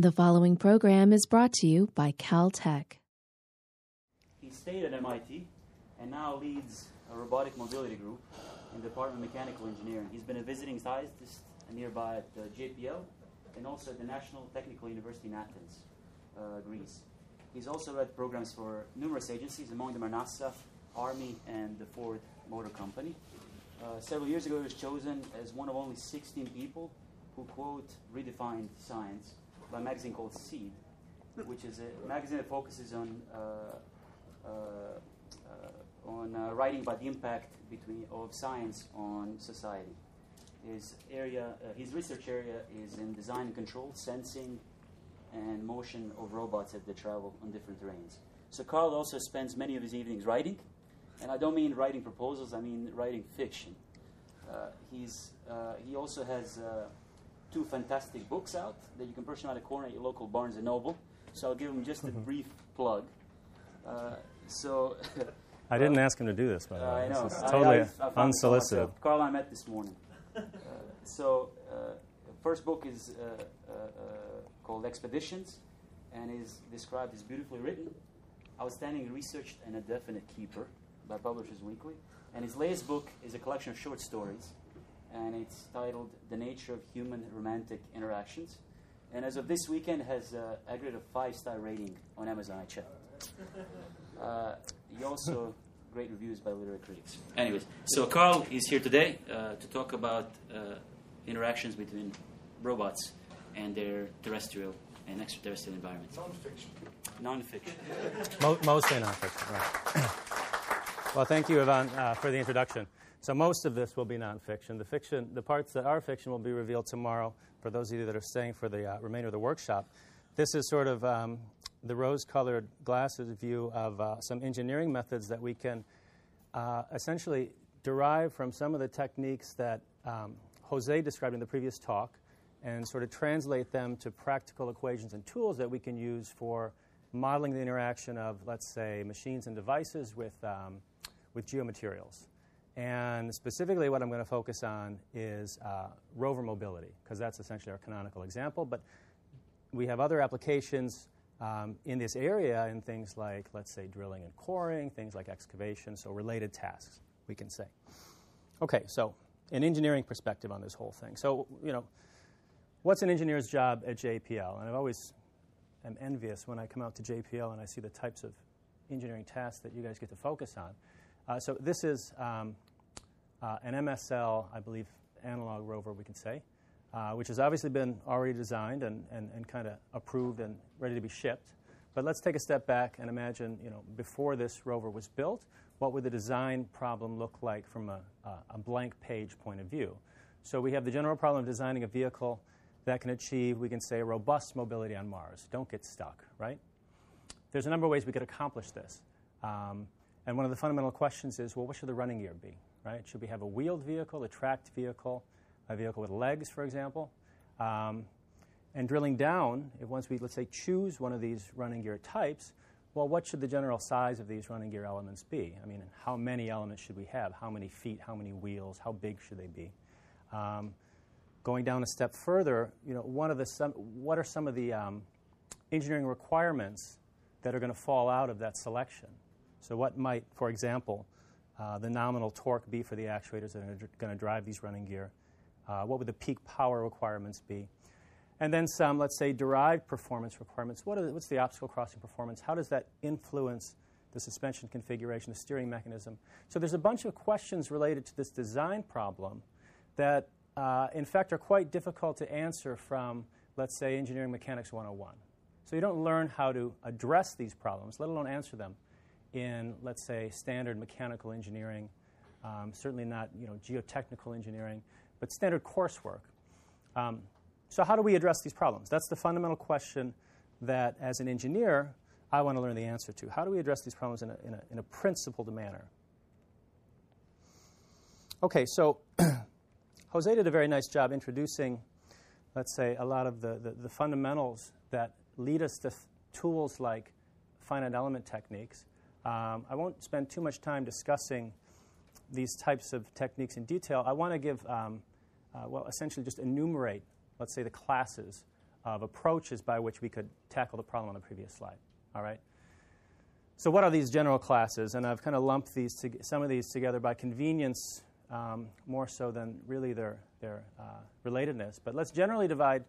The following program is brought to you by Caltech. He stayed at MIT and now leads a robotic mobility group in the Department of Mechanical Engineering. He's been a visiting scientist nearby at uh, JPL and also at the National Technical University in Athens, uh, Greece. He's also led programs for numerous agencies, among them are NASA, Army, and the Ford Motor Company. Uh, several years ago, he was chosen as one of only 16 people who, quote, redefined science by a magazine called Seed, which is a magazine that focuses on uh, uh, uh, on writing about the impact between of science on society. His area, his research area, is in design and control, sensing, and motion of robots as they travel on different terrains. So Karl also spends many of his evenings writing, and I don't mean writing proposals; I mean writing fiction. Uh, he's uh, he also has uh, two fantastic books out that you can purchase at a corner at your local Barnes and Noble. So I'll give him just a brief plug. Uh, so. I didn't ask him to do this, by the Uh, way. I know. This is I- totally I- I found unsolicited. Karl, I met this morning. Uh, so, uh, first book is uh, uh, uh, called Expeditions, and is described as beautifully written, outstanding researched, and a definite keeper by Publishers Weekly. And his latest book is a collection of short stories, and it's titled "The Nature of Human Romantic Interactions." And as of this weekend, has uh, aggregate of five-star rating on Amazon. I checked. Uh, he also great reviews by literary critics. Anyways, so Karl is here today uh, to talk about uh, interactions between robots and their terrestrial and extraterrestrial environments. Non-fiction. Non-fiction. Mo- mostly nonfiction, right. well, thank you, Ivan, uh, for the introduction. So most of this will be nonfiction. The fiction, the parts that are fiction, will be revealed tomorrow for those of you that are staying for the uh, remainder of the workshop. This is sort of um, the rose-colored glasses view of uh, some engineering methods that we can uh, essentially derive from some of the techniques that um, Jose described in the previous talk and sort of translate them to practical equations and tools that we can use for modeling the interaction of, let's say, machines and devices with, um, with geomaterials. And specifically, what I'm going to focus on is uh, rover mobility, because that's essentially our canonical example. But we have other applications um, in this area in things like, let's say, drilling and coring, things like excavation, so related tasks, we can say. Okay, so an engineering perspective on this whole thing. So, you know, what's an engineer's job at JPL? And I've always am envious when I come out to JPL and I see the types of engineering tasks that you guys get to focus on. Uh, so this is um, uh, an MSL, I believe, analog rover, we can say, uh, which has obviously been already designed and, and, and kind of approved and ready to be shipped. But let's take a step back and imagine, you know, before this rover was built, what would the design problem look like from a, a, blank page point of view? So we have the general problem of designing a vehicle that can achieve, we can say, robust mobility on Mars. Don't get stuck, right? There's a number of ways we could accomplish this. Um, and one of the fundamental questions is, well, what should the running gear be, right? Should we have a wheeled vehicle, a tracked vehicle, a vehicle with legs, for example? Um, and drilling down, if once we, let's say, choose one of these running gear types, well, what should the general size of these running gear elements be? I mean, how many elements should we have? How many feet? How many wheels? How big should they be? Um, going down a step further, you know, one of the some, what are some of the um, engineering requirements that are going to fall out of that selection? So, what might, for example, uh, the nominal torque be for the actuators that are going to drive these running gear? Uh, what would the peak power requirements be? And then some, let's say, derived performance requirements. What are, what's the obstacle crossing performance? How does that influence the suspension configuration, the steering mechanism? So there's a bunch of questions related to this design problem that, uh, in fact, are quite difficult to answer from, let's say, Engineering Mechanics 101. So you don't learn how to address these problems, let alone answer them, in, let's say, standard mechanical engineering, um, certainly not you know, geotechnical engineering, but standard coursework. Um, so, how do we address these problems? That's the fundamental question that, as an engineer, I want to learn the answer to. How do we address these problems in a, in a, in a principled manner? Okay, so Jose did a very nice job introducing, let's say, a lot of the, the, the fundamentals that lead us to th- tools like finite element techniques. Um, I won't spend too much time discussing these types of techniques in detail. I want to give, um, uh, well, essentially just enumerate, let's say, the classes of approaches by which we could tackle the problem on the previous slide. All right? So, what are these general classes? And I've kind of lumped these to, some of these together by convenience um, more so than really their, their uh, relatedness. But let's generally divide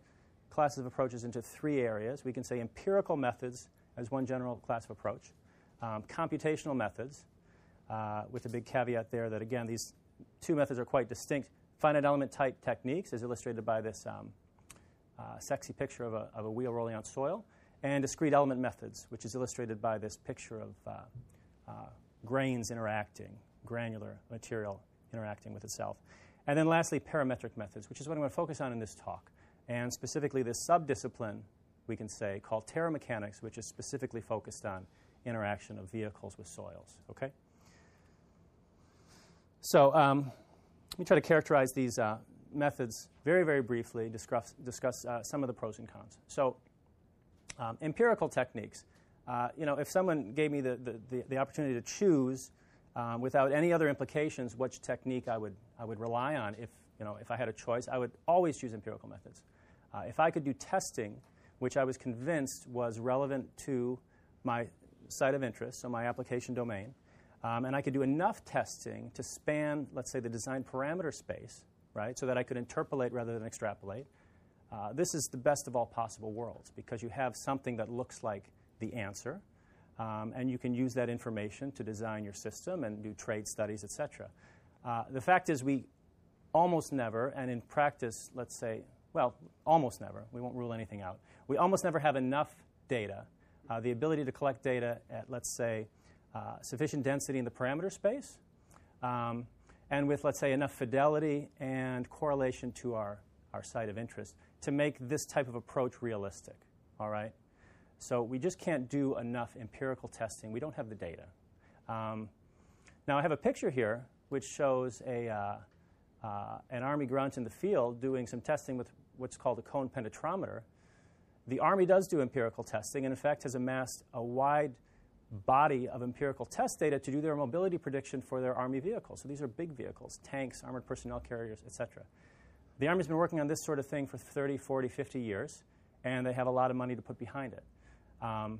classes of approaches into three areas. We can say empirical methods as one general class of approach, um, computational methods, uh, with a big caveat there that, again, these two methods are quite distinct. Finite element type techniques, as illustrated by this um, uh, sexy picture of a, of a wheel rolling on soil, and discrete element methods, which is illustrated by this picture of uh, uh, grains interacting, granular material interacting with itself. And then lastly, parametric methods, which is what I'm going to focus on in this talk, and specifically this subdiscipline, we can say, called terramechanics, which is specifically focused on interaction of vehicles with soils. Okay? So um, let me try to characterize these uh, methods very, very briefly, discuss, discuss uh, some of the pros and cons. So um, empirical techniques. Uh, you know, if someone gave me the, the, the, opportunity to choose um, without any other implications which technique I would, I would rely on if, you know, if I had a choice, I would always choose empirical methods. Uh, if I could do testing, which I was convinced was relevant to my site of interest, so my application domain, um, and I could do enough testing to span, let's say, the design parameter space, right, so that I could interpolate rather than extrapolate. Uh, this is the best of all possible worlds because you have something that looks like the answer, um, and you can use that information to design your system and do trade studies, etc. Uh, the fact is, we almost never, and in practice, let's say, well, almost never, we won't rule anything out, we almost never have enough data, the ability to collect data at, let's say, uh, sufficient density in the parameter space, um, and with, let's say, enough fidelity and correlation to our, our site of interest to make this type of approach realistic. All right? So we just can't do enough empirical testing. We don't have the data. Um, now, I have a picture here which shows a, uh, uh, an Army grunt in the field doing some testing with what's called a cone penetrometer. The Army does do empirical testing and, in fact, has amassed a wide body of empirical test data to do their mobility prediction for their Army vehicles. So these are big vehicles, tanks, armored personnel carriers, etc. The Army's been working on this sort of thing for 30, 40, 50 years, and they have a lot of money to put behind it. Um,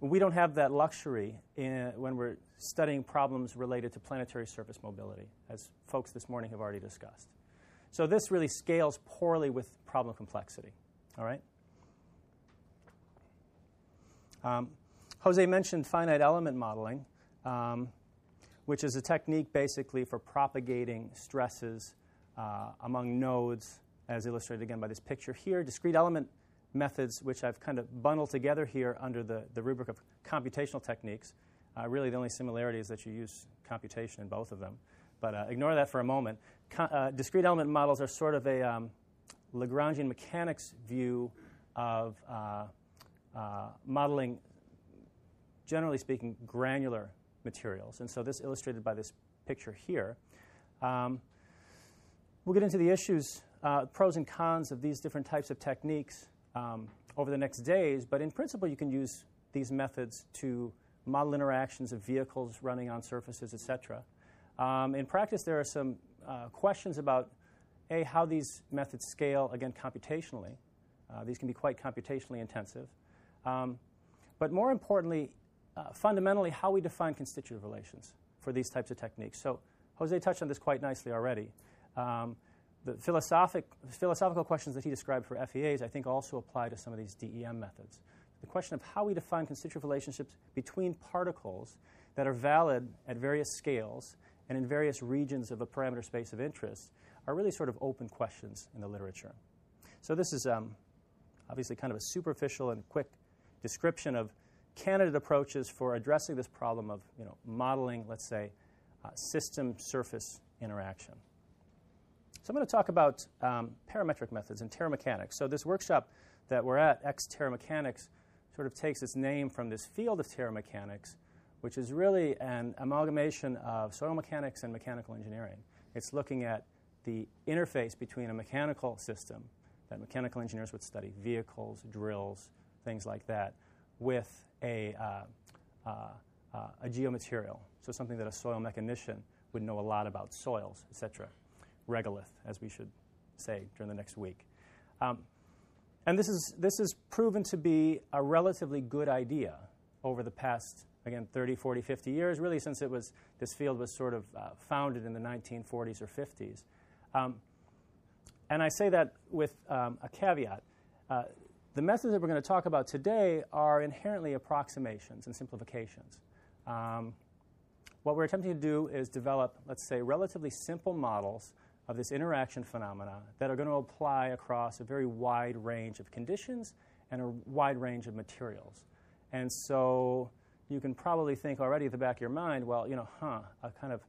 we don't have that luxury in, when we're studying problems related to planetary surface mobility, as folks this morning have already discussed. So this really scales poorly with problem complexity. All right? Um, Jose mentioned finite element modeling, um, which is a technique basically for propagating stresses uh, among nodes, as illustrated again by this picture here. Discrete element methods, which I've kind of bundled together here under the, the rubric of computational techniques. Uh, really, the only similarity is that you use computation in both of them. But uh, ignore that for a moment. Co- uh, discrete element models are sort of a um, Lagrangian mechanics view of uh, modeling generally speaking, granular materials. And so this illustrated by this picture here. Um, we'll get into the issues, uh, pros and cons of these different types of techniques um, over the next days, but in principle, you can use these methods to model interactions of vehicles running on surfaces, etc. Um, in practice, there are some uh, questions about a how these methods scale again computationally. Uh, these can be quite computationally intensive, um, but more importantly, uh, fundamentally how we define constitutive relations for these types of techniques. So Jose touched on this quite nicely already. Um, the philosophic, philosophical questions that he described for FEAs, I think, also apply to some of these DEM methods. The question of how we define constitutive relationships between particles that are valid at various scales and in various regions of a parameter space of interest are really sort of open questions in the literature. So this is um, obviously kind of a superficial and quick description of candidate approaches for addressing this problem of you know, modeling, let's say, uh, system surface interaction. So I'm going to talk about um, parametric methods and terramechanics. So this workshop that we're at, X Terramechanics, sort of takes its name from this field of terramechanics, which is really an amalgamation of soil mechanics and mechanical engineering. It's looking at the interface between a mechanical system that mechanical engineers would study, vehicles, drills, things like that, with a, uh, uh, uh, a geomaterial, so something that a soil mechanician would know a lot about soils, etc. Regolith, as we should say during the next week. Um, and this is this is proven to be a relatively good idea over the past again 30 40 50 years really since it was this field was sort of uh, founded in the 1940s or 50s um, and i say that with um, a caveat uh, the methods that we're going to talk about today are inherently approximations and simplifications. Um, what we're attempting to do is develop let's say relatively simple models of this interaction phenomena that are going to apply across a very wide range of conditions and a wide range of materials. And so you can probably think already at the back of your mind, well, you know, huh, a kind of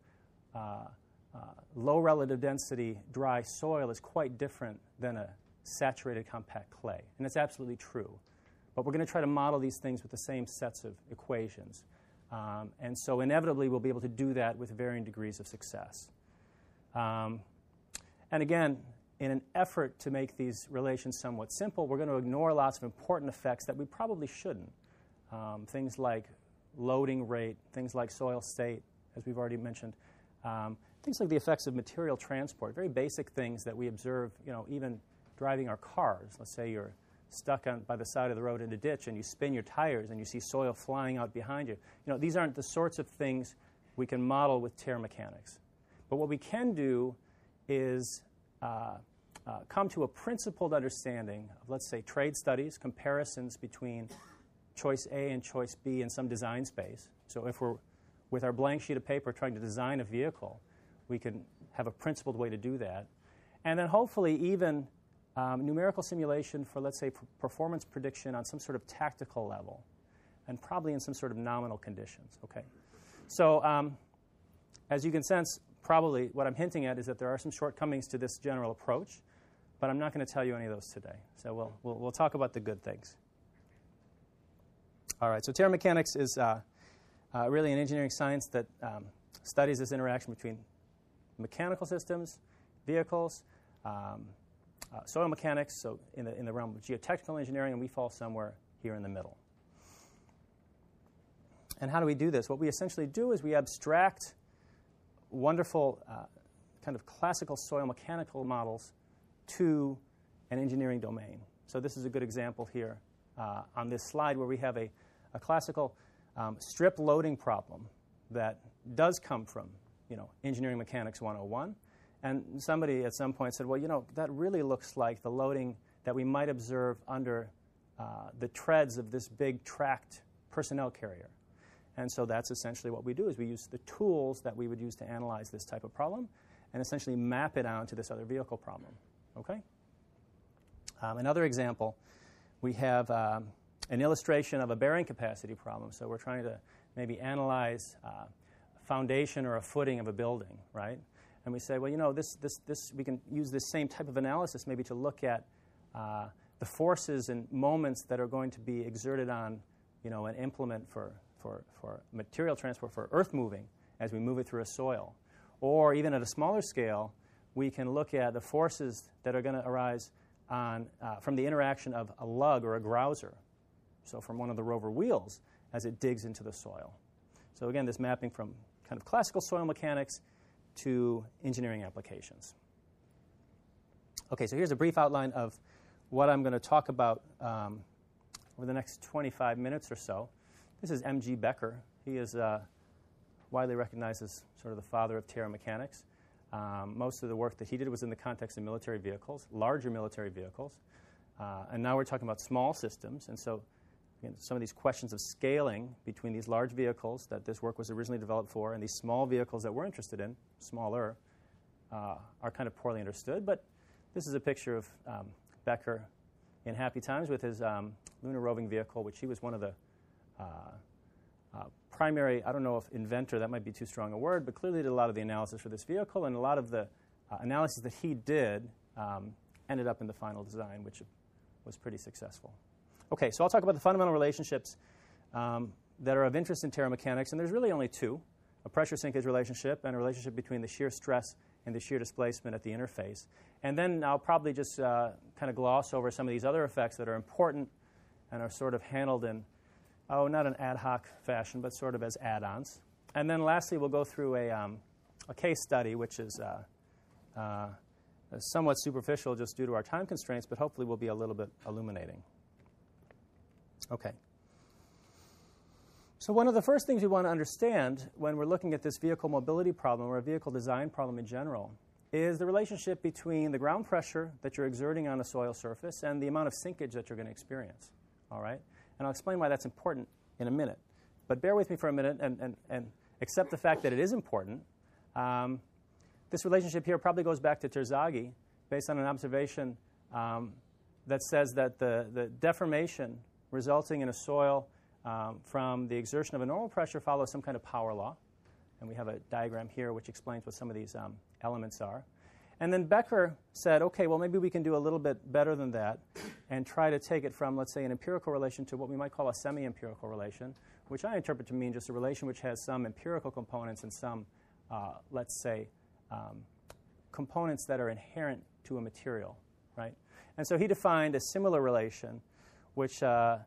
uh, uh, low relative density dry soil is quite different than a saturated compact clay. And that's absolutely true. But we're going to try to model these things with the same sets of equations. Um, and so inevitably we'll be able to do that with varying degrees of success. Um, and again, in an effort to make these relations somewhat simple, we're going to ignore lots of important effects that we probably shouldn't. Um, things like loading rate, things like soil state, as we've already mentioned, um, things like the effects of material transport, very basic things that we observe, you know, even driving our cars. Let's say you're stuck on, by the side of the road in a ditch and you spin your tires and you see soil flying out behind you. You know, these aren't the sorts of things we can model with terramechanics. But what we can do is uh, uh, come to a principled understanding of, let's say, trade studies, comparisons between choice A and choice B in some design space. So if we're with our blank sheet of paper trying to design a vehicle, we can have a principled way to do that. And then hopefully even um, numerical simulation for, let's say, performance prediction on some sort of tactical level, and probably in some sort of nominal conditions. Okay, so um, as you can sense, probably what I'm hinting at is that there are some shortcomings to this general approach, but I'm not going to tell you any of those today. So we'll, we'll, we'll talk about the good things. All right, so terramechanics is uh, uh, really an engineering science that um, studies this interaction between mechanical systems, vehicles, um, uh, soil mechanics, so in the, in the realm of geotechnical engineering, and we fall somewhere here in the middle. And how do we do this? What we essentially do is we abstract wonderful uh, kind of classical soil mechanical models to an engineering domain. So this is a good example here uh, on this slide where we have a a classical um, strip loading problem that does come from, you know, engineering mechanics 101. And somebody at some point said, well, you know, that really looks like the loading that we might observe under uh, the treads of this big tracked personnel carrier. And so that's essentially what we do is we use the tools that we would use to analyze this type of problem and essentially map it onto this other vehicle problem. Okay? Um, another example, we have um, an illustration of a bearing capacity problem. So we're trying to maybe analyze uh, a foundation or a footing of a building, right? And we say, well, you know, this, this, this, we can use this same type of analysis maybe to look at uh, the forces and moments that are going to be exerted on, you know, an implement for, for, for material transport, for earth moving as we move it through a soil. Or even at a smaller scale, we can look at the forces that are going to arise on, uh, from the interaction of a lug or a grouser so from one of the rover wheels as it digs into the soil. So again, this mapping from kind of classical soil mechanics to engineering applications. Okay, so here's a brief outline of what I'm going to talk about um, over the next 25 minutes or so. This is M.G. Bekker. He is uh, widely recognized as sort of the father of terramechanics. Um, most of the work that he did was in the context of military vehicles, larger military vehicles. Uh, and now we're talking about small systems. And so some of these questions of scaling between these large vehicles that this work was originally developed for and these small vehicles that we're interested in, smaller, uh, are kind of poorly understood. But this is a picture of um, Bekker in happy times with his um, lunar roving vehicle, which he was one of the uh, uh, primary, I don't know if inventor, that might be too strong a word, but clearly did a lot of the analysis for this vehicle, and a lot of the uh, analysis that he did um, ended up in the final design, which was pretty successful. Okay, so I'll talk about the fundamental relationships um, that are of interest in terramechanics, and there's really only two a pressure sinkage relationship and a relationship between the shear stress and the shear displacement at the interface. And then I'll probably just uh, kind of gloss over some of these other effects that are important and are sort of handled in, oh, not an ad hoc fashion, but sort of as add ons. And then lastly, we'll go through a, um, a case study, which is uh, uh, somewhat superficial just due to our time constraints, but hopefully will be a little bit illuminating. Okay. So, one of the first things we want to understand when we're looking at this vehicle mobility problem or a vehicle design problem in general is the relationship between the ground pressure that you're exerting on a soil surface and the amount of sinkage that you're going to experience. All right? And I'll explain why that's important in a minute. But bear with me for a minute and, and, and accept the fact that it is important. Um, this relationship here probably goes back to Terzaghi based on an observation um, that says that the, the deformation resulting in a soil um, from the exertion of a normal pressure follows some kind of power law. And we have a diagram here which explains what some of these um, elements are. And then Bekker said, okay, well, maybe we can do a little bit better than that and try to take it from, let's say, an empirical relation to what we might call a semi empirical relation, which I interpret to mean just a relation which has some empirical components and some, uh, let's say, um, components that are inherent to a material, right? And so he defined a similar relation which uh,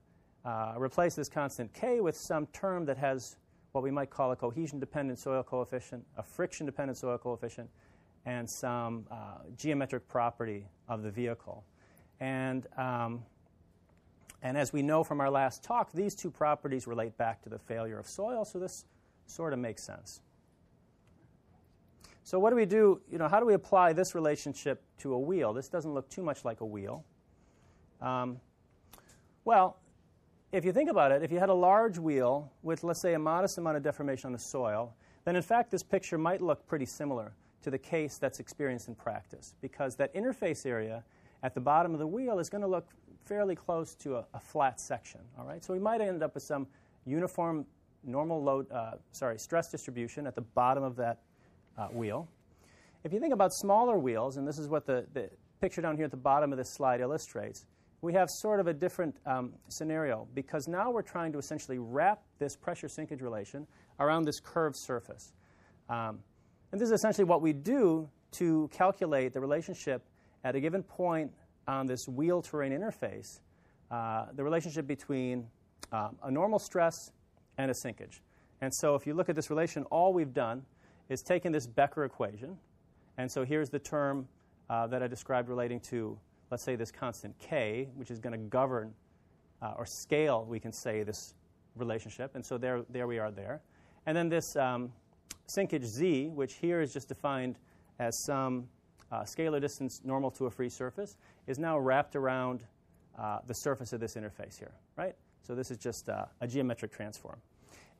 uh, replace this constant K with some term that has what we might call a cohesion dependent soil coefficient, a friction dependent soil coefficient, and some uh, geometric property of the vehicle. And, um, and as we know from our last talk, these two properties relate back to the failure of soil, so this sort of makes sense. So, what do we do? You know, how do we apply this relationship to a wheel? This doesn't look too much like a wheel. Um, well, if you think about it, if you had a large wheel with, let's say, a modest amount of deformation on the soil, then in fact this picture might look pretty similar to the case that's experienced in practice because that interface area at the bottom of the wheel is going to look fairly close to a, a, flat section. All right, so we might end up with some uniform normal load, uh, sorry, stress distribution at the bottom of that uh, wheel. If you think about smaller wheels, and this is what the, the picture down here at the bottom of this slide illustrates, we have sort of a different um, scenario because now we're trying to essentially wrap this pressure sinkage relation around this curved surface. Um, and this is essentially what we do to calculate the relationship at a given point on this wheel terrain interface, uh, the relationship between um, a normal stress and a sinkage. And so if you look at this relation, all we've done is taken this Bekker equation. And so here's the term uh, that I described relating to let's say, this constant k, which is going to govern uh, or scale, we can say, this relationship. And so there, there we are there. And then this um, sinkage z, which here is just defined as some uh, scalar distance normal to a free surface, is now wrapped around uh, the surface of this interface here, right? So this is just uh, a geometric transform.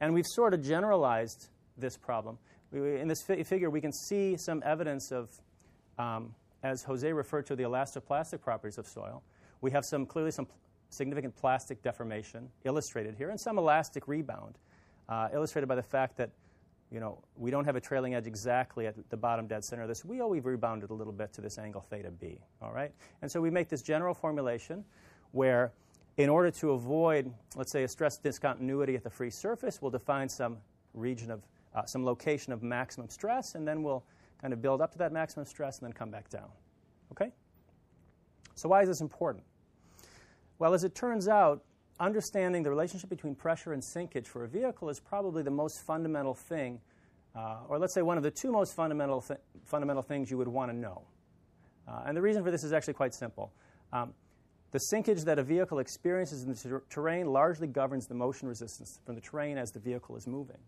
And we've sort of generalized this problem. We, in this fi- figure, we can see some evidence of um, as Jose referred to the elastoplastic properties of soil, we have some clearly some significant plastic deformation illustrated here and some elastic rebound, uh, illustrated by the fact that you know, we don't have a trailing edge exactly at the bottom dead center of this wheel. We've rebounded a little bit to this angle theta b, all right? And so we make this general formulation where in order to avoid, let's say, a stress discontinuity at the free surface, we'll define some region of, uh, some location of maximum stress, and then we'll kind of build up to that maximum stress and then come back down. Okay? So, why is this important? Well, as it turns out, understanding the relationship between pressure and sinkage for a vehicle is probably the most fundamental thing, uh, or let's say one of the two most fundamental, th- fundamental things you would want to know. Uh, and the reason for this is actually quite simple. Um, the sinkage that a vehicle experiences in the ter- terrain largely governs the motion resistance from the terrain as the vehicle is moving.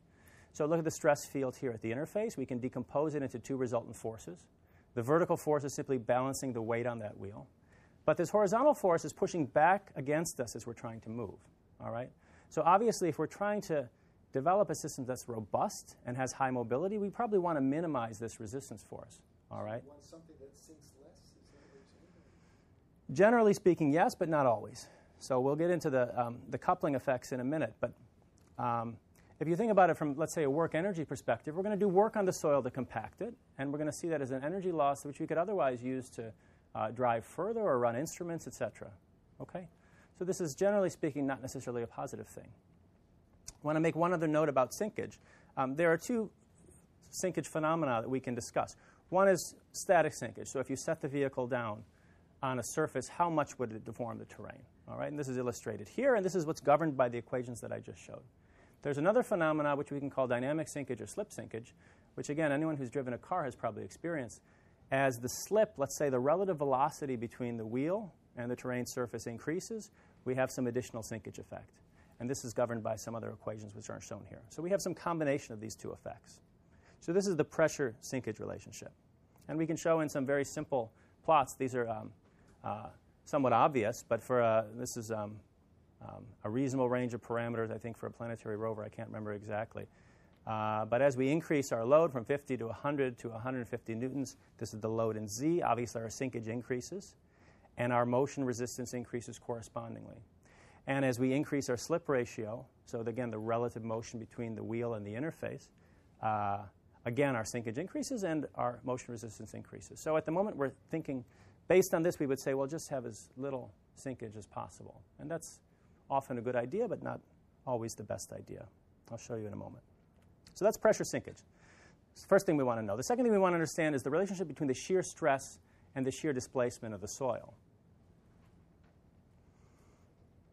So look at the stress field here at the interface. We can decompose it into two resultant forces. The vertical force is simply balancing the weight on that wheel. But this horizontal force is pushing back against us as we're trying to move. All right? So obviously, if we're trying to develop a system that's robust and has high mobility, we probably want to minimize this resistance force. All right? Generally speaking, yes, but not always. So we'll get into the, um, the coupling effects in a minute. But um, if you think about it from, let's say, a work energy perspective, we're going to do work on the soil to compact it, and we're going to see that as an energy loss which we could otherwise use to uh, drive further or run instruments, etc. Okay? So this is, generally speaking, not necessarily a positive thing. I want to make one other note about sinkage. Um, there are two sinkage phenomena that we can discuss. One is static sinkage. So if you set the vehicle down on a surface, how much would it deform the terrain? All right, and this is illustrated here, and this is what's governed by the equations that I just showed. There's another phenomenon which we can call dynamic sinkage or slip sinkage, which again, anyone who's driven a car has probably experienced. as the slip, let's say the relative velocity between the wheel and the terrain surface increases, we have some additional sinkage effect. And this is governed by some other equations which aren't shown here. So we have some combination of these two effects. So this is the pressure sinkage relationship. And we can show in some very simple plots, these are um, uh, somewhat obvious, but for uh, this is um, um, a reasonable range of parameters, I think, for a planetary rover. I can't remember exactly. Uh, but as we increase our load from 50 to 100 to 150 newtons, this is the load in Z. Obviously, our sinkage increases, and our motion resistance increases correspondingly. And as we increase our slip ratio, so again, the relative motion between the wheel and the interface, uh, again, our sinkage increases and our motion resistance increases. So at the moment, we're thinking, based on this, we would say, well, just have as little sinkage as possible. And that's often a good idea, but not always the best idea. I'll show you in a moment. So that's pressure sinkage. First thing we want to know. The second thing we want to understand is the relationship between the shear stress and the shear displacement of the soil.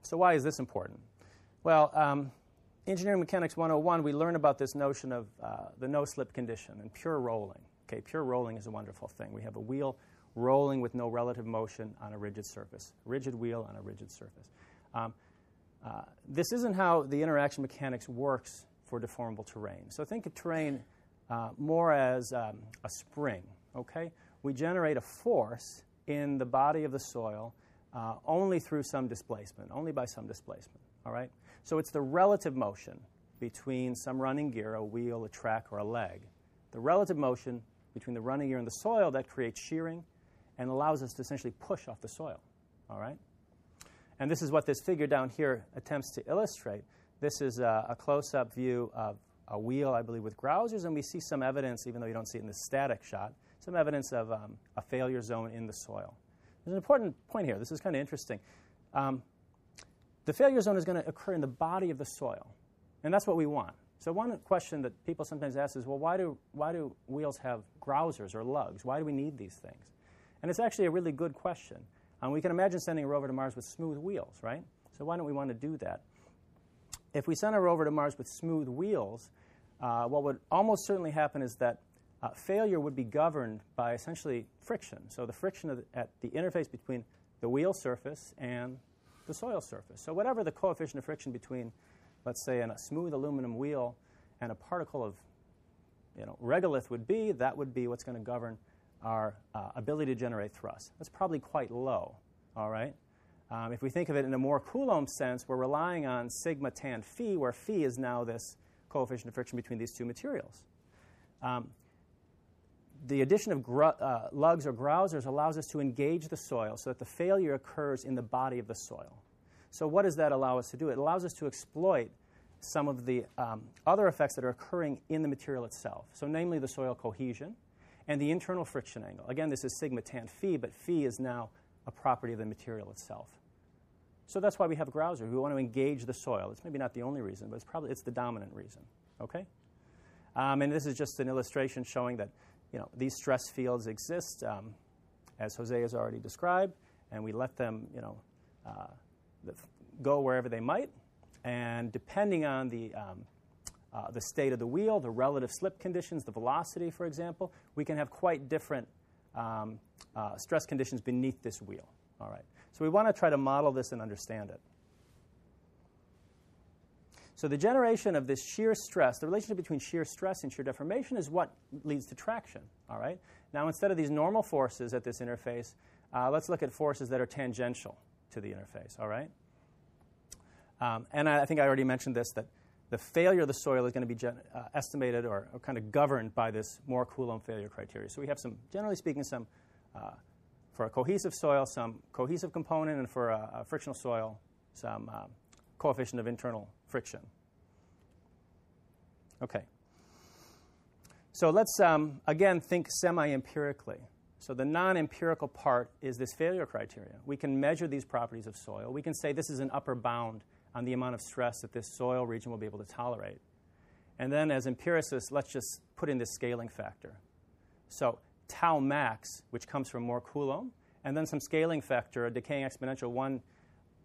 So, why is this important? Well, um, Engineering Mechanics 101, we learn about this notion of uh, the no slip condition and pure rolling. Okay, pure rolling is a wonderful thing. We have a wheel rolling with no relative motion on a rigid surface, rigid wheel on a rigid surface. Um, uh, this isn't how the interaction mechanics works for deformable terrain. So think of terrain uh, more as um, a spring, okay? We generate a force in the body of the soil uh, only through some displacement, only by some displacement, all right? So it's the relative motion between some running gear, a wheel, a track, or a leg. The relative motion between the running gear and the soil that creates shearing and allows us to essentially push off the soil, all right? And this is what this figure down here attempts to illustrate. This is a, a close up view of a wheel, I believe, with grousers, and we see some evidence, even though you don't see it in the static shot, some evidence of um, a failure zone in the soil. There's an important point here. This is kind of interesting. Um, the failure zone is going to occur in the body of the soil, and that's what we want. So, one question that people sometimes ask is well, why do, why do wheels have grousers or lugs? Why do we need these things? And it's actually a really good question. Um, we can imagine sending a rover to Mars with smooth wheels, right? So, why don't we want to do that? If we send a rover to Mars with smooth wheels, uh, what would almost certainly happen is that uh, failure would be governed by essentially friction. So the friction the, at the interface between the wheel surface and the soil surface. So whatever the coefficient of friction between, let's say, a smooth aluminum wheel and a particle of you know, regolith would be, that would be what's going to govern our uh, ability to generate thrust. That's probably quite low, all right? Um, if we think of it in a more Coulomb sense, we're relying on sigma tan phi, where phi is now this coefficient of friction between these two materials. Um, the addition of uh, lugs or grousers allows us to engage the soil so that the failure occurs in the body of the soil. So, what does that allow us to do? It allows us to exploit some of the um, other effects that are occurring in the material itself. So, namely the soil cohesion and the internal friction angle. Again, this is sigma tan phi, but phi is now a property of the material itself. So that's why we have grouser. We want to engage the soil. It's maybe not the only reason, but it's probably it's the dominant reason. Okay, um, and this is just an illustration showing that you know these stress fields exist, um, as Jose has already described, and we let them you know uh, go wherever they might, and depending on the um, uh, the state of the wheel, the relative slip conditions, the velocity, for example, we can have quite different um, uh, stress conditions beneath this wheel. All right. So we want to try to model this and understand it. So the generation of this shear stress, the relationship between shear stress and shear deformation is what leads to traction. All right. Now instead of these normal forces at this interface, uh, let's look at forces that are tangential to the interface. All right. Um, and I, I, think I already mentioned this that the failure of the soil is going to be gen- uh, estimated or, or, kind of governed by this Mohr Coulomb failure criteria. So we have some, generally speaking, some uh, for a cohesive soil, some cohesive component, and for a, a frictional soil, some uh, coefficient of internal friction. Okay. So let's um, again think semi empirically. So the non empirical part is this failure criteria. We can measure these properties of soil. We can say this is an upper bound on the amount of stress that this soil region will be able to tolerate. And then, as empiricists, let's just put in this scaling factor. So tau max, which comes from Mohr Coulomb, and then some scaling factor, a decaying exponential 1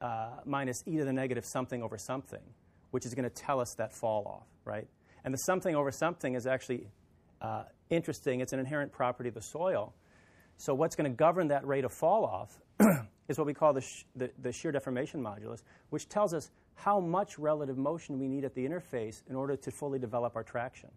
uh, minus e to the negative something over something, which is going to tell us that fall off, right? And the something over something is actually uh, interesting. It's an inherent property of the soil So what's going to govern that rate of fall off is what we call the, sh- the, the shear deformation modulus, which tells us how much relative motion we need at the interface in order to fully develop our traction.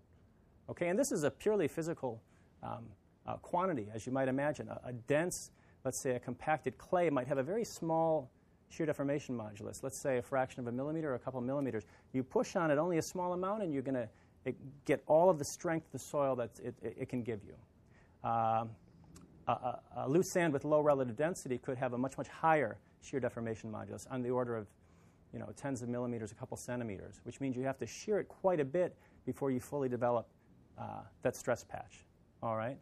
Okay, and this is a purely physical um, uh, quantity, as you might imagine. A, a, dense, let's say a compacted clay, might have a very small shear deformation modulus, let's say a fraction of a millimeter or a couple of millimeters. You push on it only a small amount, and you're going to get all of the strength of the soil that it, it, it can give you. A, loose sand with low relative density could have a much, much higher shear deformation modulus on the order of you know, tens of millimeters, a couple centimeters, which means you have to shear it quite a bit before you fully develop uh, that stress patch. All right?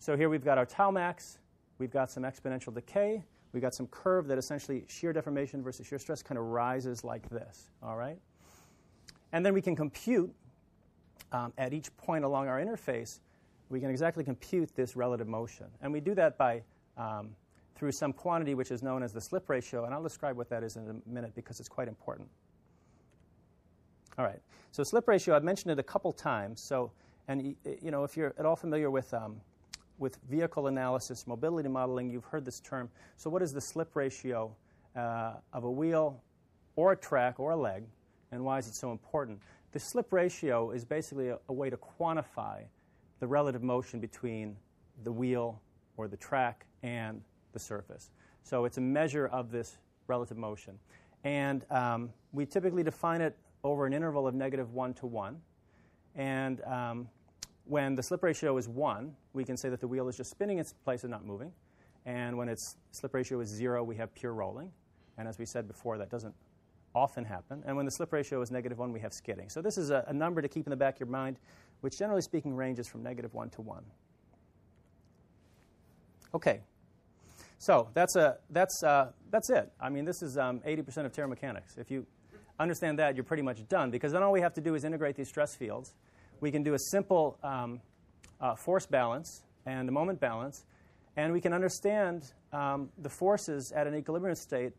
So here we've got our tau max, we've got some exponential decay, we've got some curve that essentially shear deformation versus shear stress kind of rises like this. All right? And then we can compute um, at each point along our interface, we can exactly compute this relative motion. And we do that by um, through some quantity which is known as the slip ratio, and I'll describe what that is in a minute because it's quite important. All right, so slip ratio, I've mentioned it a couple times. So, and you know, if you're at all familiar with um, with vehicle analysis, mobility modeling, you've heard this term. So, what is the slip ratio uh, of a wheel, or a track, or a leg, and why is it so important? The slip ratio is basically a, a way to quantify the relative motion between the wheel or the track and the surface. So it's a measure of this relative motion. And um, we typically define it over an interval of negative 1 to 1. And um, when the slip ratio is 1, we can say that the wheel is just spinning its place and not moving. And when its slip ratio is 0, we have pure rolling. And as we said before, that doesn't often happen. And when the slip ratio is negative 1, we have skidding. So this is a, a number to keep in the back of your mind, which generally speaking ranges from negative 1 to 1. Okay, so that's, a, that's, uh, that's it. I mean, this is um, 80% of mechanics. If you understand that, you're pretty much done because then all we have to do is integrate these stress fields. We can do a simple um, uh, force balance and a moment balance, and we can understand um, the forces at an equilibrium state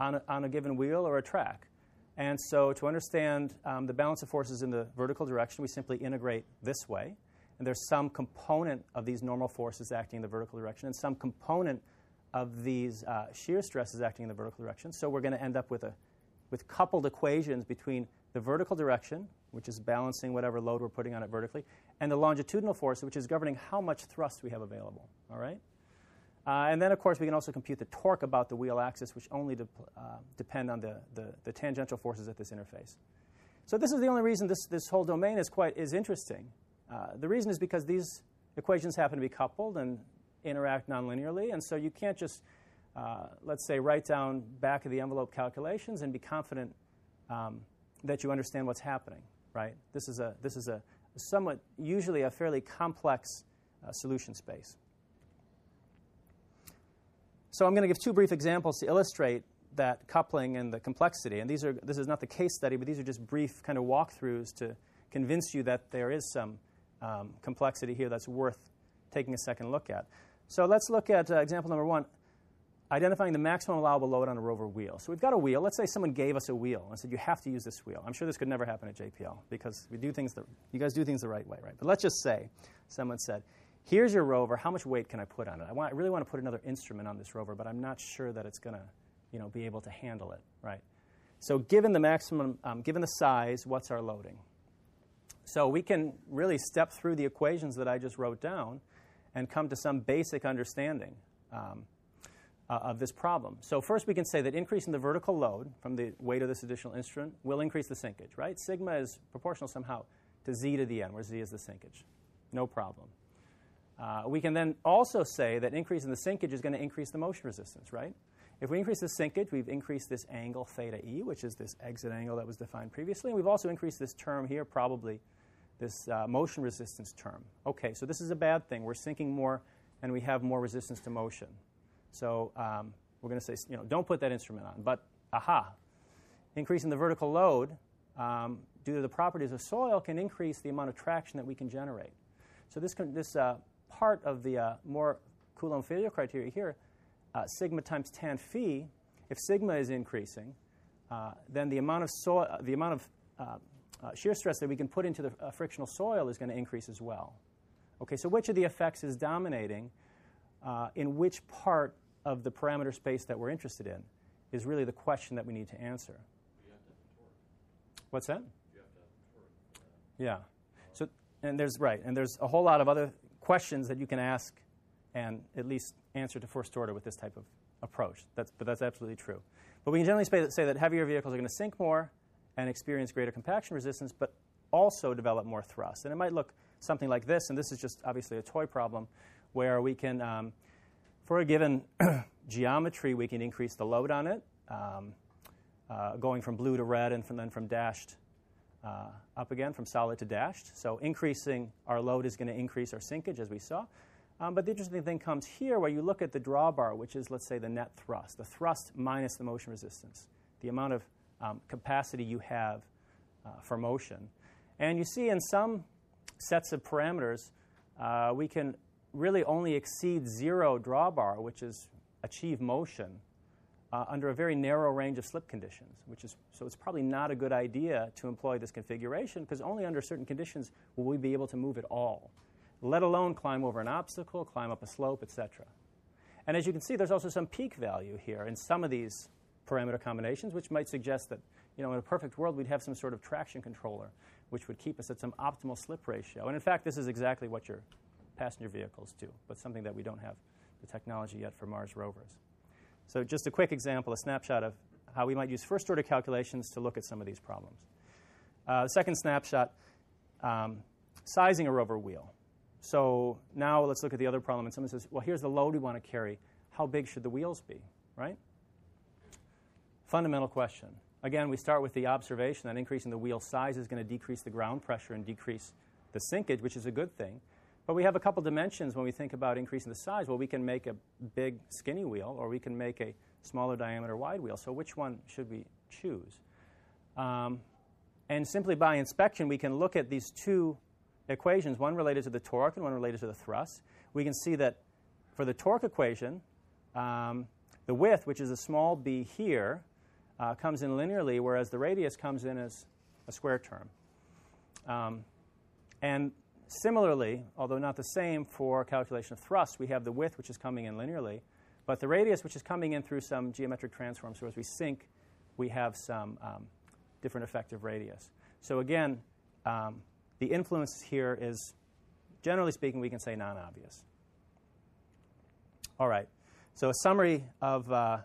on a, on a, given wheel or a track. And so to understand um, the balance of forces in the vertical direction, we simply integrate this way. And there's some component of these normal forces acting in the vertical direction and some component of these uh, shear stresses acting in the vertical direction. So we're going to end up with, a, with coupled equations between the vertical direction, which is balancing whatever load we're putting on it vertically, and the longitudinal force, which is governing how much thrust we have available. All right? Uh, and then, of course, we can also compute the torque about the wheel axis, which only de- uh, depend on the, the, the, tangential forces at this interface. So this is the only reason this, this whole domain is quite is interesting. Uh, the reason is because these equations happen to be coupled, and interact nonlinearly. And so you can't just, uh, let's say, write down back of the envelope calculations and be confident um, that you understand what's happening, right? This is a, this is a somewhat, usually a fairly complex uh, solution space. So I'm going to give two brief examples to illustrate that coupling and the complexity. And these are, this is not the case study, but these are just brief kind of walkthroughs to convince you that there is some um, complexity here that's worth taking a second look at. So let's look at uh, example number one identifying the maximum allowable load on a rover wheel. So we've got a wheel. Let's say someone gave us a wheel and said, You have to use this wheel. I'm sure this could never happen at JPL because we do things the, you guys do things the right way, right? But let's just say someone said, Here's your rover. How much weight can I put on it? I, want, I really want to put another instrument on this rover, but I'm not sure that it's going to you know, be able to handle it, right? So given the maximum, um, given the size, what's our loading? So we can really step through the equations that I just wrote down and come to some basic understanding um, uh, of this problem. So first we can say that increasing the vertical load from the weight of this additional instrument will increase the sinkage, right? Sigma is proportional somehow to z to the n, where z is the sinkage. No problem. Uh, we can then also say that increasing the sinkage is going to increase the motion resistance, right? If we increase the sinkage, we've increased this angle theta e, which is this exit angle that was defined previously. And we've also increased this term here, probably this uh, motion resistance term. Okay, so this is a bad thing. We're sinking more and we have more resistance to motion. So um, we're going to say, you know, don't put that instrument on. But aha, increasing the vertical load um, due to the properties of soil can increase the amount of traction that we can generate. So this, can, this uh, part of the uh, Mohr Coulomb failure criteria here, uh, sigma times tan phi, if sigma is increasing, uh, then the amount of, soil, the amount of uh, uh, shear stress that we can put into the uh, frictional soil is going to increase as well. Okay, so which of the effects is dominating uh, in which part of the parameter space that we're interested in is really the question that we need to answer. What's that? Yeah. So, and there's right, and there's a whole lot of other questions that you can ask, and at least answer to first order with this type of approach. That's, but that's absolutely true. But we can generally say that heavier vehicles are going to sink more and experience greater compaction resistance, but also develop more thrust. And it might look something like this, and this is just obviously a toy problem, where we can, um, for a given geometry, we can increase the load on it, um, uh, going from blue to red and from, then from dashed uh, up again, from solid to dashed. So increasing our load is going to increase our sinkage, as we saw. Um, but the interesting thing comes here where you look at the drawbar, which is, let's say, the net thrust, the thrust minus the motion resistance, the amount of um, capacity you have uh, for motion. And you see in some sets of parameters, uh, we can really only exceed zero drawbar, which is achieve motion, uh, under a very narrow range of slip conditions, which is so it's probably not a good idea to employ this configuration because only under certain conditions will we be able to move at all, let alone climb over an obstacle, climb up a slope, etc. And as you can see, there's also some peak value here in some of these parameter combinations, which might suggest that you know, in a perfect world, we'd have some sort of traction controller which would keep us at some optimal slip ratio. And in fact, this is exactly what your passenger vehicles do, but something that we don't have the technology yet for Mars rovers. So, just a quick example, a snapshot of how we might use first order calculations to look at some of these problems. Uh, second snapshot um, sizing a rover wheel. So, now let's look at the other problem. And someone says, well, here's the load we want to carry. How big should the wheels be, right? Fundamental question. Again, we start with the observation that increasing the wheel size is going to decrease the ground pressure and decrease the sinkage, which is a good thing. But we have a couple dimensions when we think about increasing the size. Well, we can make a big, skinny wheel, or we can make a smaller diameter, wide wheel. So, which one should we choose? Um, and simply by inspection, we can look at these two equations, one related to the torque and one related to the thrust. We can see that for the torque equation, um, the width, which is a small b here, uh, comes in linearly, whereas the radius comes in as a square term. Um, and similarly, although not the same for calculation of thrust, we have the width, which is coming in linearly, but the radius, which is coming in through some geometric transform. So as we sink, we have some um, different effective radius. So again, um, the influence here is, generally speaking, we can say non obvious. All right. So a summary of uh,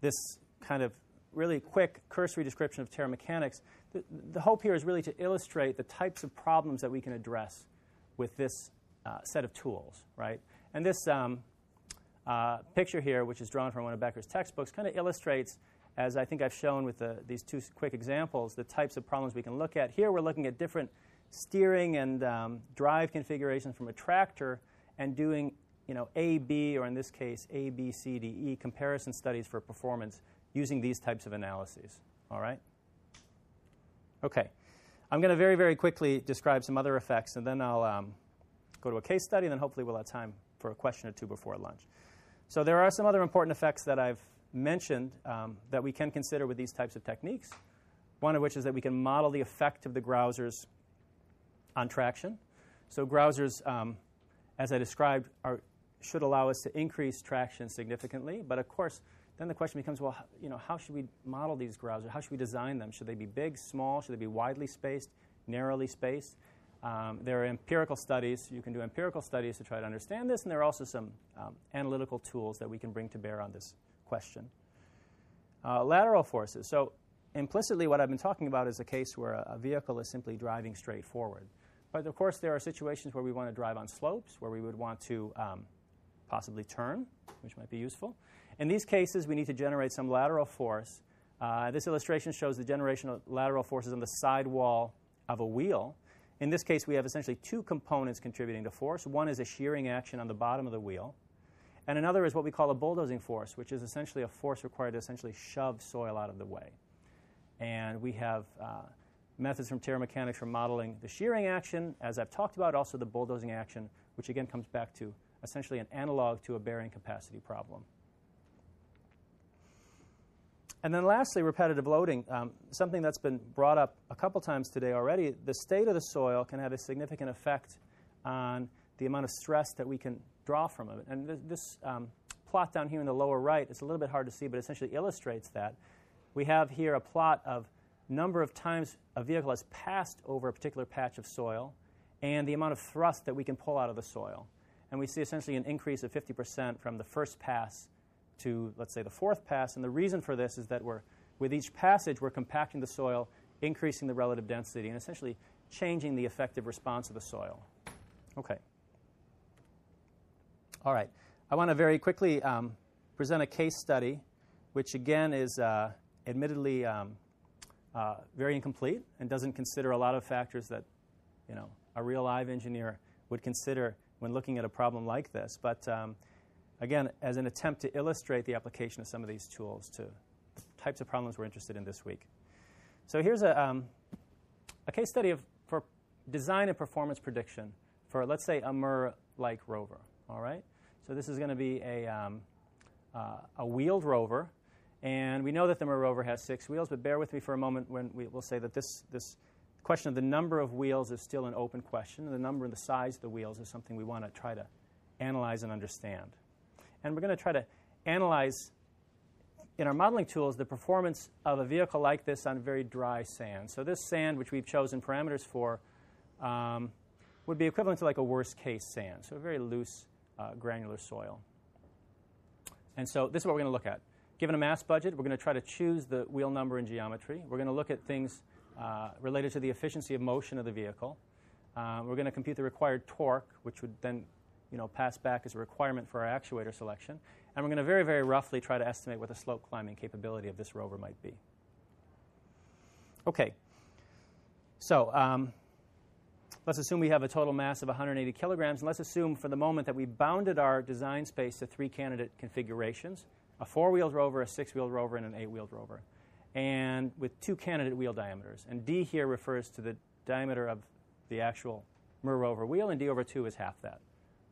this kind of really quick cursory description of terramechanics. The, the, hope here is really to illustrate the types of problems that we can address with this uh, set of tools, right? And this um, uh, picture here, which is drawn from one of Bekker's textbooks, kind of illustrates, as I think I've shown with the, these two quick examples, the types of problems we can look at. Here we're looking at different steering and um, drive configurations from a tractor and doing you know, A, B, or in this case, A, B, C, D, E comparison studies for performance using these types of analyses. All right? Okay. I'm going to very, very quickly describe some other effects, and then I'll um, go to a case study, and then hopefully we'll have time for a question or two before lunch. So there are some other important effects that I've mentioned um, that we can consider with these types of techniques. One of which is that we can model the effect of the grousers on traction. So grousers, um, as I described, are, should allow us to increase traction significantly. But of course, then the question becomes, well, you know, how should we model these grousers? How should we design them? Should they be big, small? Should they be widely spaced, narrowly spaced? Um, there are empirical studies. You can do empirical studies to try to understand this, and there are also some um, analytical tools that we can bring to bear on this question. Uh, lateral forces. So, implicitly, what I've been talking about is a case where a, a vehicle is simply driving straight forward. But of course, there are situations where we want to drive on slopes, where we would want to um, possibly turn, which might be useful. In these cases, we need to generate some lateral force. Uh, this illustration shows the generation of lateral forces on the sidewall of a wheel. In this case, we have essentially two components contributing to force. One is a shearing action on the bottom of the wheel, and another is what we call a bulldozing force, which is essentially a force required to essentially shove soil out of the way. And we have uh, methods from terramechanics for modeling the shearing action, as I've talked about, also the bulldozing action, which again comes back to essentially an analog to a bearing capacity problem. And then lastly, repetitive loading, um, something that's been brought up a couple times today already. The state of the soil can have a significant effect on the amount of stress that we can draw from it. And th- this um, plot down here in the lower right, it's a little bit hard to see, but essentially illustrates that. We have here a plot of number of times a vehicle has passed over a particular patch of soil and the amount of thrust that we can pull out of the soil. And we see essentially an increase of 50% from the first pass to, let's say, the fourth pass. And the reason for this is that we're, with each passage, we're compacting the soil, increasing the relative density, and essentially changing the effective response of the soil. Okay. All right. I want to very quickly um, present a case study, which again is uh, admittedly um, uh, very incomplete and doesn't consider a lot of factors that, you know, a real live engineer would consider when looking at a problem like this. But um, again, as an attempt to illustrate the application of some of these tools to types of problems we're interested in this week. So here's a, um, a case study of, for design and performance prediction for, let's say, a MER-like rover. All right. So this is going to be a, um, uh, a wheeled rover, and we know that the MER rover has six wheels. But bear with me for a moment when we will say that this this question of the number of wheels is still an open question, the number and the size of the wheels is something we want to try to analyze and understand. And we're going to try to analyze in our modeling tools the performance of a vehicle like this on very dry sand. So this sand, which we've chosen parameters for, um, would be equivalent to like a worst case sand, so a very loose uh, granular soil. And so this is what we're going to look at. Given a mass budget, we're going to try to choose the wheel number and geometry. We're going to look at things uh, related to the efficiency of motion of the vehicle. Uh, we're going to compute the required torque, which would then you know, pass back as a requirement for our actuator selection. And we're going to very, very roughly try to estimate what the slope climbing capability of this rover might be. Okay. So um, let's assume we have a total mass of 180 kilograms, and let's assume for the moment that we bounded our design space to three candidate configurations a four wheeled rover, a six wheeled rover, and an eight wheeled rover, and with two candidate wheel diameters. And D here refers to the diameter of the actual MER rover wheel, and D over 2 is half that.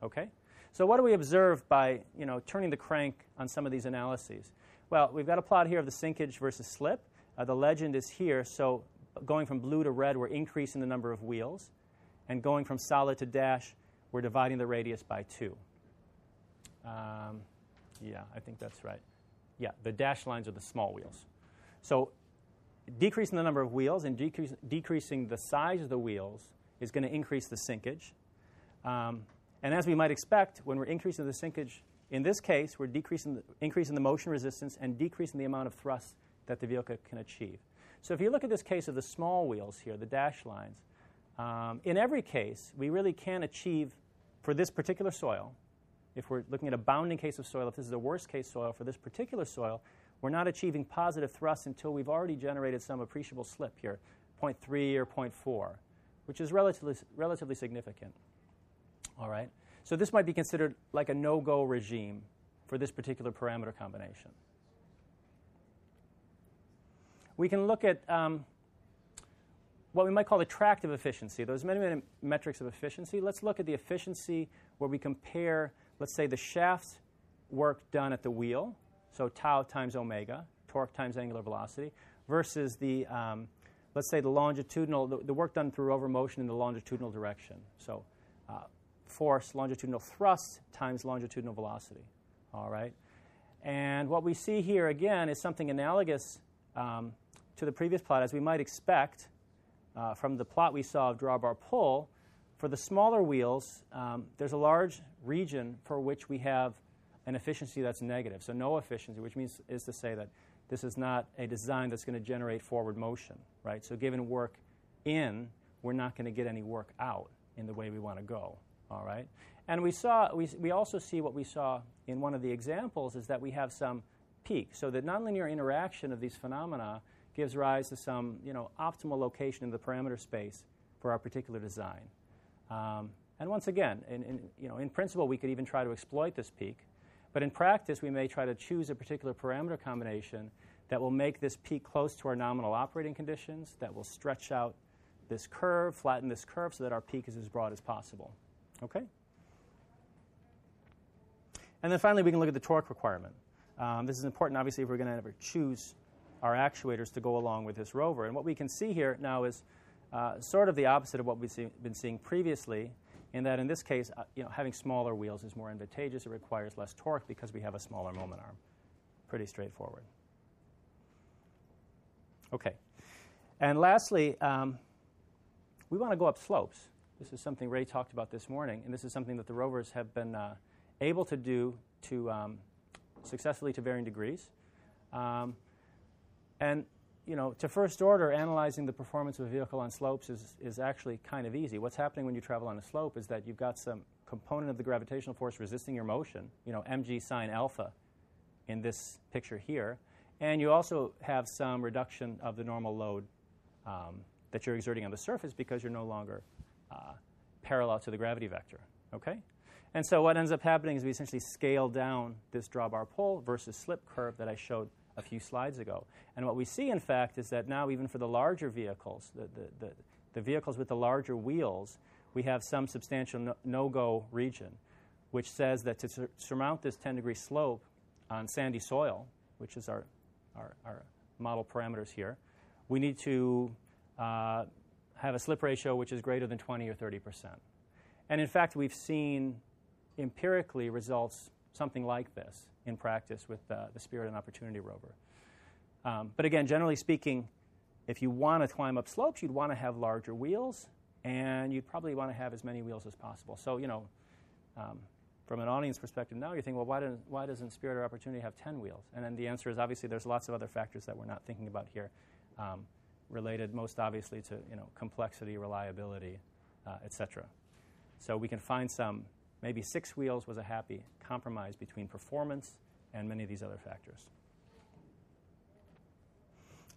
Okay? So what do we observe by you know, turning the crank on some of these analyses? Well, we've got a plot here of the sinkage versus slip. Uh, the legend is here, so going from blue to red, we're increasing the number of wheels. And going from solid to dash, we're dividing the radius by 2. Um, yeah, I think that's right. Yeah, the dash lines are the small wheels. So decreasing the number of wheels and decrease, decreasing the size of the wheels is going to increase the sinkage. Um, and as we might expect, when we're increasing the sinkage, in this case, we're decreasing the, increasing the motion resistance and decreasing the amount of thrust that the vehicle can achieve. So if you look at this case of the small wheels here, the dash lines, um, in every case, we really can achieve, for this particular soil, if we're looking at a bounding case of soil, if this is a worst case soil for this particular soil, we're not achieving positive thrust until we've already generated some appreciable slip here, 0.3 or 0.4, which is relatively, relatively significant. All right? So this might be considered like a no go regime for this particular parameter combination. We can look at um, what we might call a tractive efficiency. There's many, many metrics of efficiency. Let's look at the efficiency where we compare let's say the shaft work done at the wheel, so tau times omega, torque times angular velocity, versus the, um, let's say the longitudinal, the, the, work done through rover motion in the longitudinal direction. So uh, force, longitudinal thrust times longitudinal velocity. All right? And what we see here again is something analogous um, to the previous plot, as we might expect uh, from the plot we saw of drawbar pull. For the smaller wheels, um, there's a large region for which we have an efficiency that's negative, so no efficiency, which means is to say that this is not a design that's going to generate forward motion, right? So given work in, we're not going to get any work out in the way we want to go, all right? And we saw, we, we also see what we saw in one of the examples is that we have some peak. So the nonlinear interaction of these phenomena gives rise to some, you know, optimal location in the parameter space for our particular design. Um, and once again, in, in, you know, in principle, we could even try to exploit this peak. But in practice, we may try to choose a particular parameter combination that will make this peak close to our nominal operating conditions, that will stretch out this curve, flatten this curve so that our peak is as broad as possible. Okay? And then finally, we can look at the torque requirement. Um, this is important, obviously, if we're going to ever choose our actuators to go along with this rover. And what we can see here now is uh, sort of the opposite of what we've see, been seeing previously, in that in this case, uh, you know, having smaller wheels is more advantageous. It requires less torque because we have a smaller moment arm. Pretty straightforward. Okay. And lastly, um, we want to go up slopes. This is something Ray talked about this morning, and this is something that the rovers have been uh, able to do to um, successfully to varying degrees. Um, and you know, to first order, analyzing the performance of a vehicle on slopes is, is actually kind of easy. What's happening when you travel on a slope is that you've got some component of the gravitational force resisting your motion, you know, mg sine alpha in this picture here. And you also have some reduction of the normal load um, that you're exerting on the surface because you're no longer uh, parallel to the gravity vector. Okay? And so what ends up happening is we essentially scale down this drawbar pull versus slip curve that I showed a few slides ago. And what we see, in fact, is that now, even for the larger vehicles, the, the, the, the vehicles with the larger wheels, we have some substantial no go region, which says that to sur- surmount this 10 degree slope on sandy soil, which is our, our, our model parameters here, we need to uh, have a slip ratio which is greater than 20 or 30 percent. And in fact, we've seen empirically results something like this in practice with uh, the Spirit and Opportunity rover. Um, but again, generally speaking, if you want to climb up slopes, you'd want to have larger wheels, and you'd probably want to have as many wheels as possible. So, you know, um, from an audience perspective now, you're thinking, well, why, doesn't, why doesn't Spirit or Opportunity have 10 wheels? And then the answer is obviously there's lots of other factors that we're not thinking about here, um, related most obviously to, you know, complexity, reliability, uh, et cetera. So we can find some maybe six wheels was a happy compromise between performance and many of these other factors.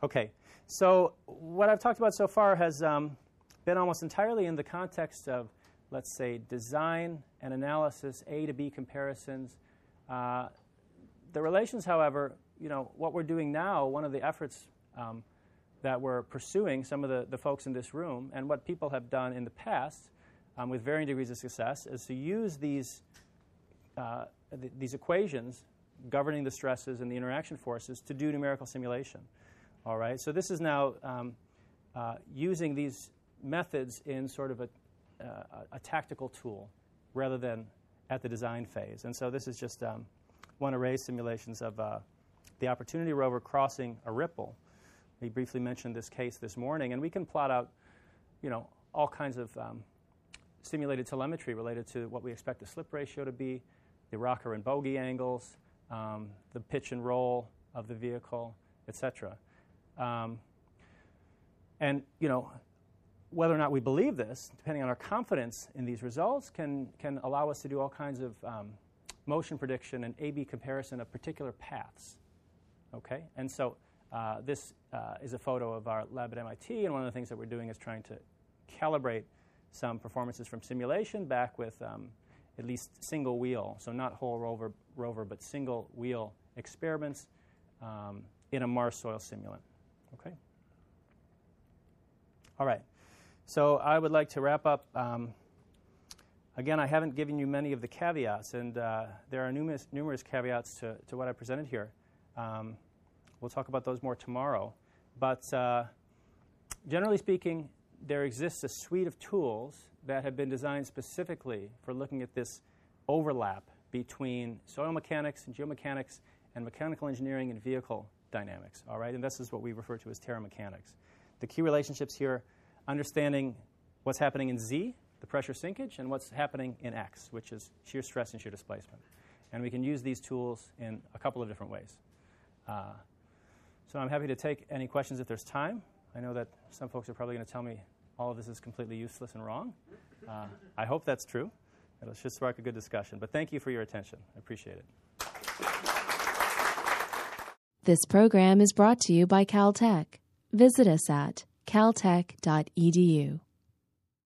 Okay, so what I've talked about so far has um, been almost entirely in the context of, let's say, design and analysis, A to B comparisons. Uh, the relations, however, you know, what we're doing now, one of the efforts um, that we're pursuing, some of the, the folks in this room, and what people have done in the past um, with varying degrees of success is to use these, uh, th- these equations governing the stresses and the interaction forces to do numerical simulation. All right, so this is now um, uh, using these methods in sort of a, uh, a, tactical tool rather than at the design phase. And so this is just um, one array simulations of uh, the Opportunity rover crossing a ripple. We briefly mentioned this case this morning, and we can plot out, you know, all kinds of um, simulated telemetry related to what we expect the slip ratio to be, the rocker and bogie angles, um, the pitch and roll of the vehicle, etc. Um, and you know, whether or not we believe this, depending on our confidence in these results, can can allow us to do all kinds of um, motion prediction and A/B comparison of particular paths. Okay, and so uh, this uh, is a photo of our lab at MIT, and one of the things that we're doing is trying to calibrate some performances from simulation back with um, at least single wheel, so not whole rover, rover but single wheel experiments um, in a Mars soil simulant. Okay? All right. So I would like to wrap up. Um, again, I haven't given you many of the caveats, and uh, there are numerous, numerous caveats to, to what I presented here. We'll talk about those more tomorrow. But uh, generally speaking, there exists a suite of tools that have been designed specifically for looking at this overlap between soil mechanics and geomechanics and mechanical engineering and vehicle dynamics. All right, and this is what we refer to as terramechanics. The key relationships here: understanding what's happening in Z, the pressure sinkage, and what's happening in X, which is shear stress and shear displacement. And we can use these tools in a couple of different ways. Uh, so I'm happy to take any questions if there's time. I know that some folks are probably going to tell me all of this is completely useless and wrong. Uh, I hope that's true. It'll should spark a good discussion. But thank you for your attention. I appreciate it. This program is brought to you by Caltech. Visit us at caltech.edu.